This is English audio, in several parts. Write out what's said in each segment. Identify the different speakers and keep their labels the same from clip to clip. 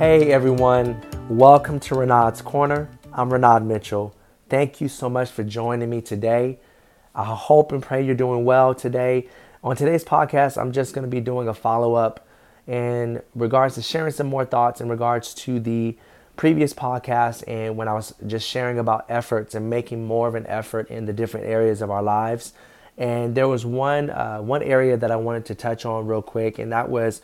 Speaker 1: Hey everyone, welcome to Renaud's Corner. I'm Renaud Mitchell. Thank you so much for joining me today. I hope and pray you're doing well today. On today's podcast, I'm just going to be doing a follow up in regards to sharing some more thoughts in regards to the previous podcast and when I was just sharing about efforts and making more of an effort in the different areas of our lives. And there was one uh, one area that I wanted to touch on real quick, and that was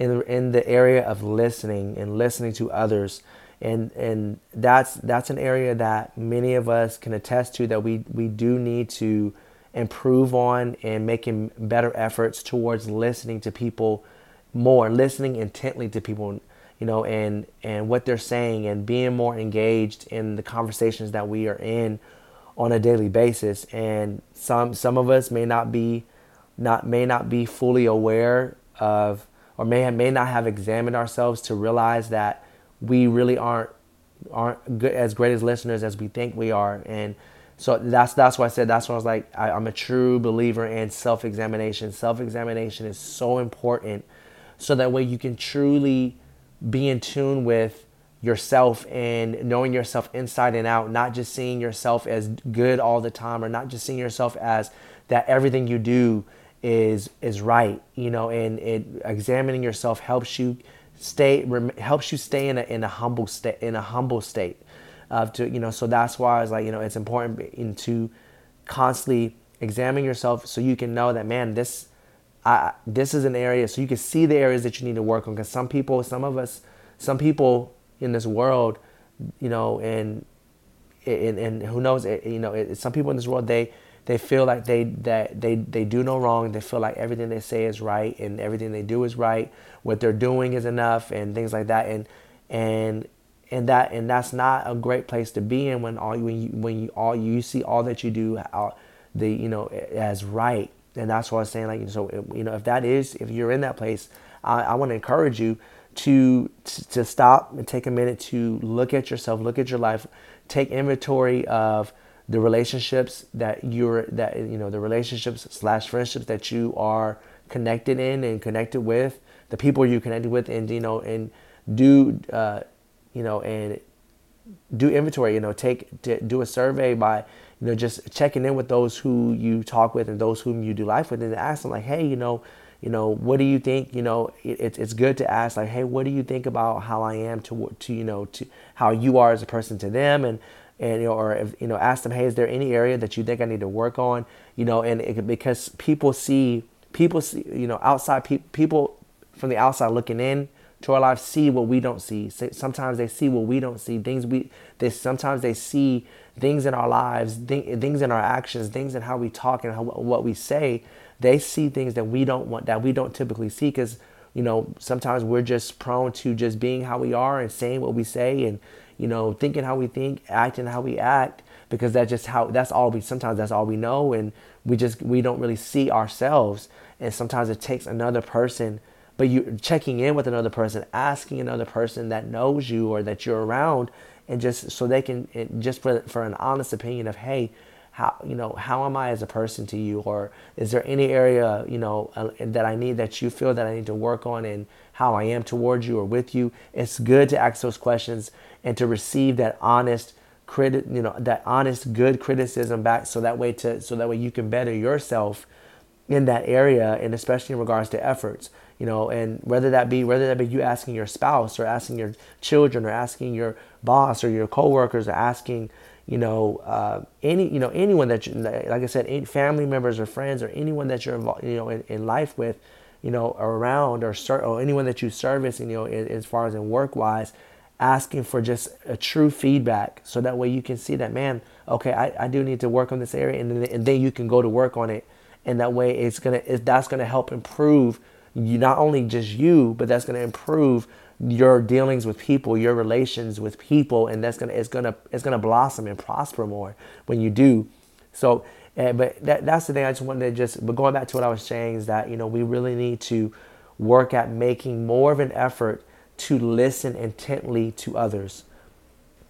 Speaker 1: in in the area of listening and listening to others. And and that's that's an area that many of us can attest to that we we do need to improve on and making better efforts towards listening to people more listening intently to people you know and and what they're saying and being more engaged in the conversations that we are in on a daily basis. And some some of us may not be not may not be fully aware of or may may not have examined ourselves to realize that we really aren't aren't good as great as listeners as we think we are. And so that's that's why I said that's why I was like I, I'm a true believer in self-examination. Self-examination is so important so that way you can truly be in tune with yourself and knowing yourself inside and out not just seeing yourself as good all the time or not just seeing yourself as that everything you do is is right you know and it examining yourself helps you stay rem, helps you stay in a in a humble state in a humble state of to you know so that's why I was like you know it's important to constantly examine yourself so you can know that man this I this is an area so you can see the areas that you need to work on because some people some of us some people in this world you know and and, and who knows you know some people in this world they they feel like they that they they do no wrong. They feel like everything they say is right and everything they do is right. What they're doing is enough and things like that. And and and that and that's not a great place to be in when all when you when you all you see all that you do out the you know as right. And that's what I was saying. Like so, you know, if that is if you're in that place, I, I want to encourage you to to stop and take a minute to look at yourself, look at your life, take inventory of the relationships that you're that you know the relationships slash friendships that you are connected in and connected with the people you connected with and you know and do uh, you know and do inventory you know take do a survey by you know just checking in with those who you talk with and those whom you do life with and ask them like hey you know you know what do you think? You know it, it's good to ask like hey what do you think about how i am to to you know to how you are as a person to them? And and or if, you know, ask them, hey, is there any area that you think I need to work on? You know, and it, because people see, people see, you know, outside pe- people from the outside looking in to our lives see what we don't see. Sometimes they see what we don't see. Things we, they sometimes they see things in our lives, th- things in our actions, things in how we talk and how, what we say. They see things that we don't want, that we don't typically see, because you know sometimes we're just prone to just being how we are and saying what we say and you know, thinking how we think, acting how we act, because that's just how that's all we sometimes that's all we know and we just we don't really see ourselves. And sometimes it takes another person but you checking in with another person asking another person that knows you or that you're around and just so they can just for for an honest opinion of hey how you know how am I as a person to you? Or is there any area you know uh, that I need that you feel that I need to work on and how I am towards you or with you? It's good to ask those questions and to receive that honest credit you know that honest good criticism back so that way to so that way you can better yourself in that area and especially in regards to efforts you know and whether that be whether that be you asking your spouse or asking your children or asking your boss or your coworkers or asking you know uh, any you know anyone that you like I said family members or friends or anyone that you're involved you know in, in life with you know around or, or anyone that you service you know as far as in work wise asking for just a true feedback so that way you can see that man okay I, I do need to work on this area and then, and then you can go to work on it. And that way it's gonna it, that's gonna help improve you not only just you but that's gonna improve your dealings with people your relations with people and that's gonna it's gonna it's gonna blossom and prosper more when you do so uh, but that, that's the thing i just wanted to just but going back to what i was saying is that you know we really need to work at making more of an effort to listen intently to others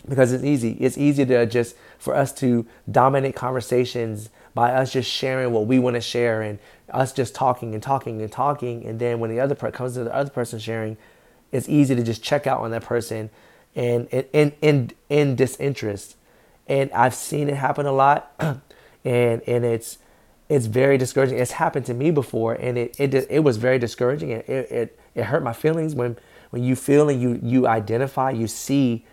Speaker 1: because it's easy. It's easy to just for us to dominate conversations by us just sharing what we want to share and us just talking and talking and talking. And then when the other part comes to the other person sharing, it's easy to just check out on that person and in in in disinterest. And I've seen it happen a lot, and and it's it's very discouraging. It's happened to me before, and it it it was very discouraging. It it it hurt my feelings when when you feel and you you identify, you see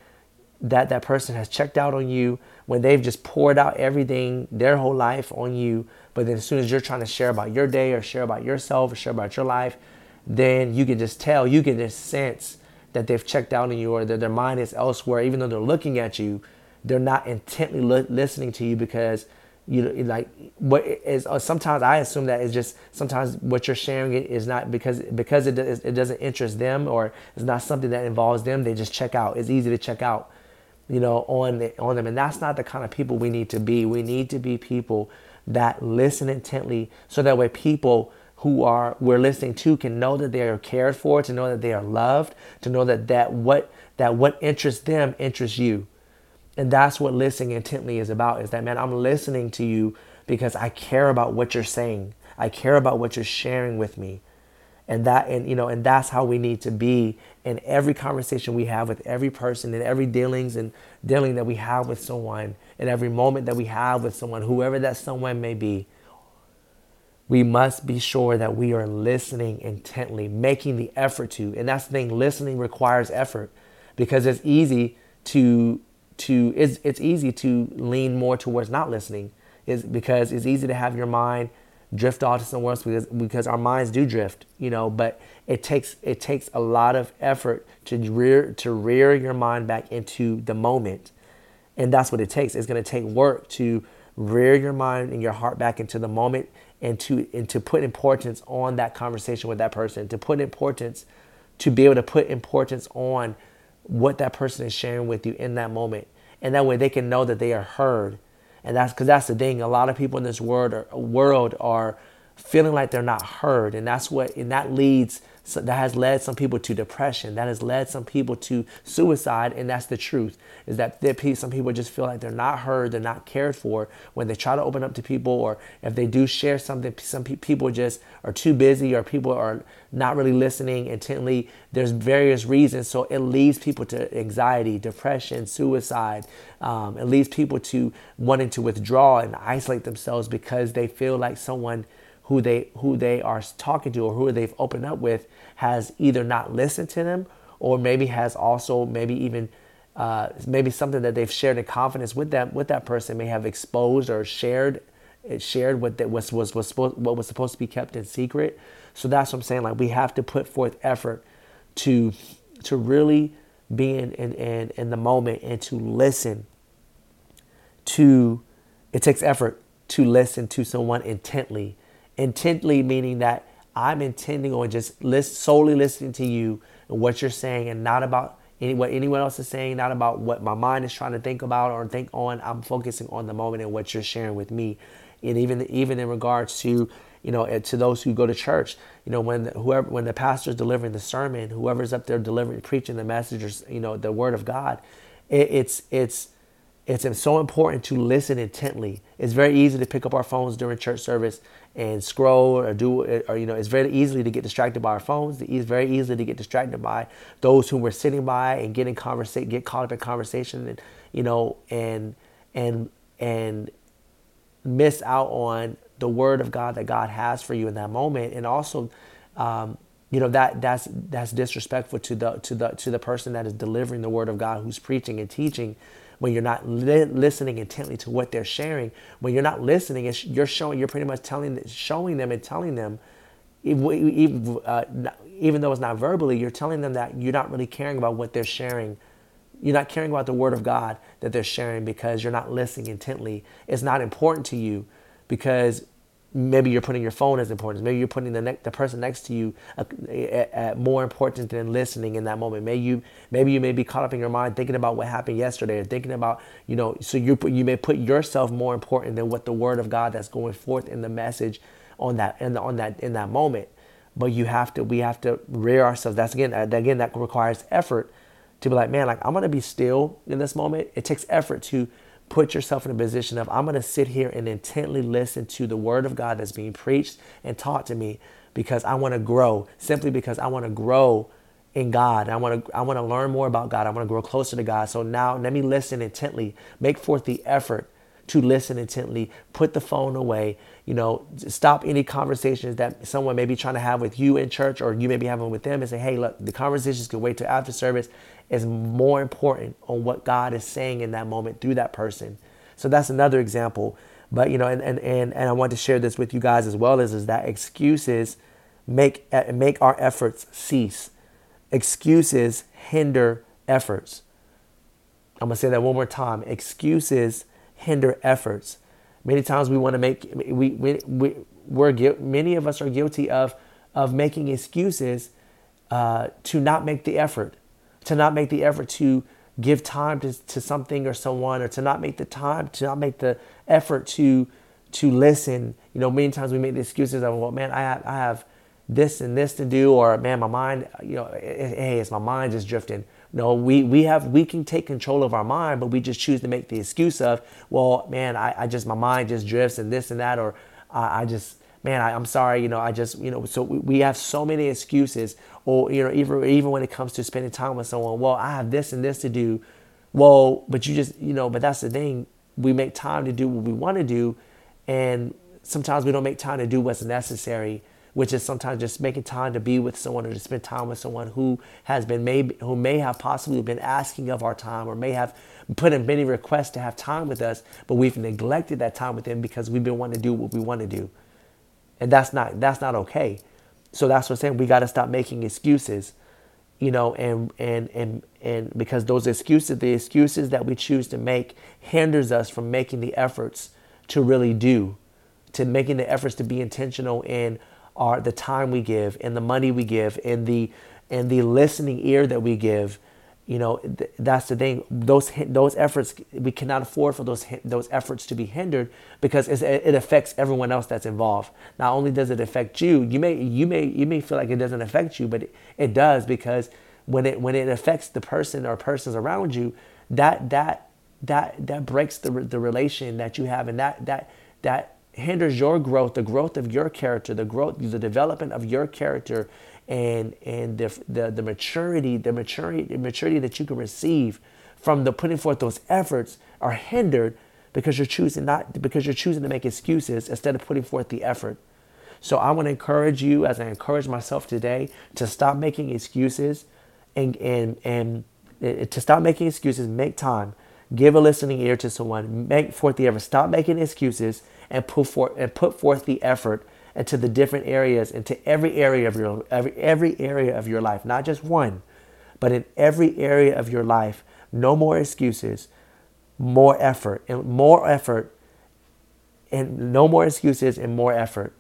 Speaker 1: that that person has checked out on you when they've just poured out everything their whole life on you but then as soon as you're trying to share about your day or share about yourself or share about your life then you can just tell you can just sense that they've checked out on you or that their mind is elsewhere even though they're looking at you they're not intently li- listening to you because you know, like what is uh, sometimes I assume that is just sometimes what you're sharing is not because because it it doesn't interest them or it's not something that involves them. They just check out. It's easy to check out, you know, on the, on them, and that's not the kind of people we need to be. We need to be people that listen intently, so that way people who are we're listening to can know that they are cared for, to know that they are loved, to know that that what that what interests them interests you and that's what listening intently is about is that, man, I'm listening to you because I care about what you're saying. I care about what you're sharing with me. And that, and you know, and that's how we need to be in every conversation we have with every person, in every dealings and dealing that we have with someone, in every moment that we have with someone, whoever that someone may be. We must be sure that we are listening intently, making the effort to. And that's the thing, listening requires effort because it's easy to to it's, it's easy to lean more towards not listening is because it's easy to have your mind drift off to somewhere else because because our minds do drift you know but it takes it takes a lot of effort to rear to rear your mind back into the moment and that's what it takes it's to take work to rear your mind and your heart back into the moment and to and to put importance on that conversation with that person to put importance to be able to put importance on what that person is sharing with you in that moment. And that way they can know that they are heard. And that's because that's the thing. A lot of people in this world are, world are feeling like they're not heard. And that's what, and that leads so that has led some people to depression. That has led some people to suicide, and that's the truth. Is that some people just feel like they're not heard, they're not cared for when they try to open up to people, or if they do share something, some people just are too busy, or people are not really listening intently. There's various reasons, so it leads people to anxiety, depression, suicide. Um, it leads people to wanting to withdraw and isolate themselves because they feel like someone who they who they are talking to or who they've opened up with has either not listened to them or maybe has also maybe even uh, maybe something that they've shared in confidence with them with that person may have exposed or shared shared what that was was was supposed, what was supposed to be kept in secret. So that's what I'm saying. Like we have to put forth effort to to really be in in, in, in the moment and to listen to it takes effort to listen to someone intently intently meaning that I'm intending on just list, solely listening to you and what you're saying and not about any, what anyone else is saying, not about what my mind is trying to think about or think on. I'm focusing on the moment and what you're sharing with me. And even even in regards to you know eh, to those who go to church, you know when the, whoever when the pastor's delivering the sermon, whoever's up there delivering preaching the message or you know the word of God, it, it's it's it's so important to listen intently. It's very easy to pick up our phones during church service and scroll or do or you know it's very easily to get distracted by our phones. It's very easy to get distracted by those who we're sitting by and getting conversation, get caught up in conversation, and you know and and and miss out on the word of God that God has for you in that moment, and also. Um, you know that that's that's disrespectful to the to the to the person that is delivering the word of God who's preaching and teaching when you're not li- listening intently to what they're sharing, when you're not listening, you're showing, you're pretty much telling, showing them and telling them, even, uh, even though it's not verbally, you're telling them that you're not really caring about what they're sharing. You're not caring about the word of God that they're sharing because you're not listening intently. It's not important to you because maybe you're putting your phone as important. Maybe you're putting the ne- the person next to you uh, more important than listening in that moment. Maybe you maybe you may be caught up in your mind thinking about what happened yesterday, or thinking about you know. So you you may put yourself more important than what the Word of God that's going forth in the message on that on that in that moment. But you have to we have to rear ourselves. That's again again that requires effort to be like man like I'm gonna be still in this moment. It takes effort to put yourself in a position of I'm going to sit here and intently listen to the word of God that's being preached and taught to me because I want to grow, simply because I want to grow in God. I want to I want to learn more about God. I want to grow closer to God. So now let me listen intently. Make forth the effort to listen intently. Put the phone away. You know, stop any conversations that someone may be trying to have with you in church or you may be having with them and say, "Hey, look, the conversations can wait till after service." Is more important on what God is saying in that moment through that person. So that's another example. But you know, and and and, and I want to share this with you guys as well as is that excuses make make our efforts cease. Excuses hinder efforts. I'm gonna say that one more time. Excuses hinder efforts. Many times we want to make we we, we we're many of us are guilty of of making excuses uh, to not make the effort, to not make the effort to give time to, to something or someone, or to not make the time, to not make the effort to to listen. You know, many times we make the excuses of, well, man, I have, I have this and this to do, or man, my mind, you know, eh, eh, hey, it's my mind just drifting. No, we, we have we can take control of our mind, but we just choose to make the excuse of, well, man, I, I just my mind just drifts and this and that, or I, I just man, I, am sorry, you know, I just you know, so we, we have so many excuses, or you know, even even when it comes to spending time with someone, well, I have this and this to do, well, but you just you know, but that's the thing, we make time to do what we want to do, and sometimes we don't make time to do what's necessary which is sometimes just making time to be with someone or to spend time with someone who has been maybe who may have possibly been asking of our time or may have put in many requests to have time with us, but we've neglected that time with them because we've been wanting to do what we want to do. And that's not that's not okay. So that's what I'm saying. We got to stop making excuses, you know, and and and and because those excuses, the excuses that we choose to make, hinders us from making the efforts to really do, to making the efforts to be intentional in our the time we give and the money we give and the and the listening ear that we give you know th- that's the thing. Those those efforts we cannot afford for those those efforts to be hindered because it affects everyone else that's involved. Not only does it affect you you may you may you may feel like it doesn't affect you but it, it does because when it when it affects the person or persons around you that that that that breaks the the relation that you have and that that that hinders your growth, the growth of your character, the growth, the development of your character, and and the the, the maturity, the maturity, the maturity that you can receive from the putting forth those efforts are hindered because you're choosing not because you're choosing to make excuses instead of putting forth the effort. So I want to encourage you, as I encourage myself today, to stop making excuses, and and and eh, to stop making excuses. Make time. Give a listening ear to someone. Make forth the effort. Stop making excuses and put forth and put forth the effort into the different areas, into every area of your every every area of your life, not just one, but in every area of your life. No more excuses, more effort, and more effort, and no more excuses and more effort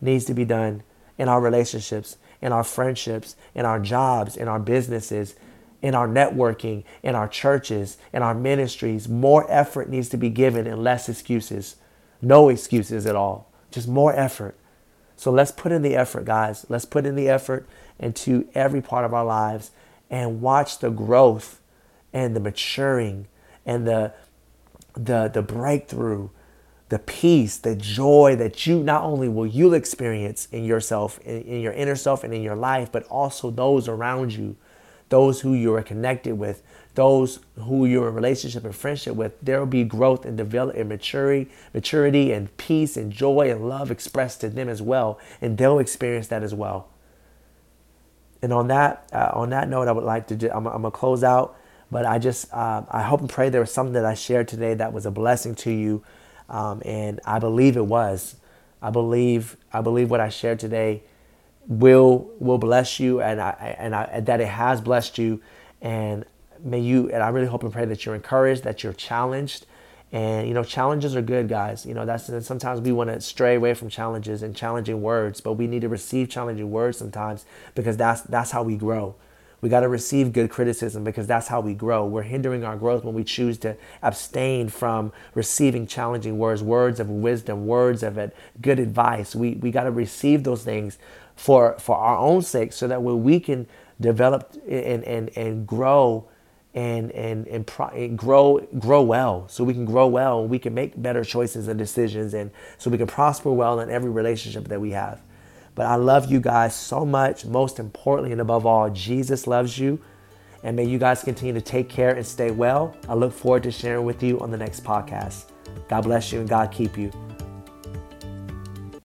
Speaker 1: needs to be done in our relationships, in our friendships, in our jobs, in our businesses, in our networking, in our churches, in our ministries. More effort needs to be given and less excuses. No excuses at all, just more effort. So let's put in the effort, guys. Let's put in the effort into every part of our lives and watch the growth and the maturing and the the the breakthrough, the peace, the joy that you not only will you experience in yourself, in, in your inner self and in your life, but also those around you, those who you are connected with, those who you're in relationship and friendship with, there will be growth and development and maturity, maturity and peace and joy and love expressed to them as well, and they'll experience that as well. And on that, uh, on that note, I would like to. I'm, I'm gonna close out, but I just, uh, I hope and pray there was something that I shared today that was a blessing to you, um, and I believe it was. I believe, I believe what I shared today will will bless you, and I and I that it has blessed you, and may you, and I really hope and pray that you're encouraged, that you're challenged. And, you know, challenges are good, guys. You know, that's sometimes we want to stray away from challenges and challenging words, but we need to receive challenging words sometimes because that's, that's how we grow. We got to receive good criticism because that's how we grow. We're hindering our growth when we choose to abstain from receiving challenging words, words of wisdom, words of good advice. We, we got to receive those things for, for our own sake so that when we can develop and, and, and grow and and and, pro- and, grow grow well so we can grow well and we can make better choices and decisions and so we can prosper well in every relationship that we have But I love you guys so much. Most importantly and above all, Jesus loves you. And may you guys continue to take care and stay well. I look forward to sharing with you on the next podcast. God bless you and God keep you.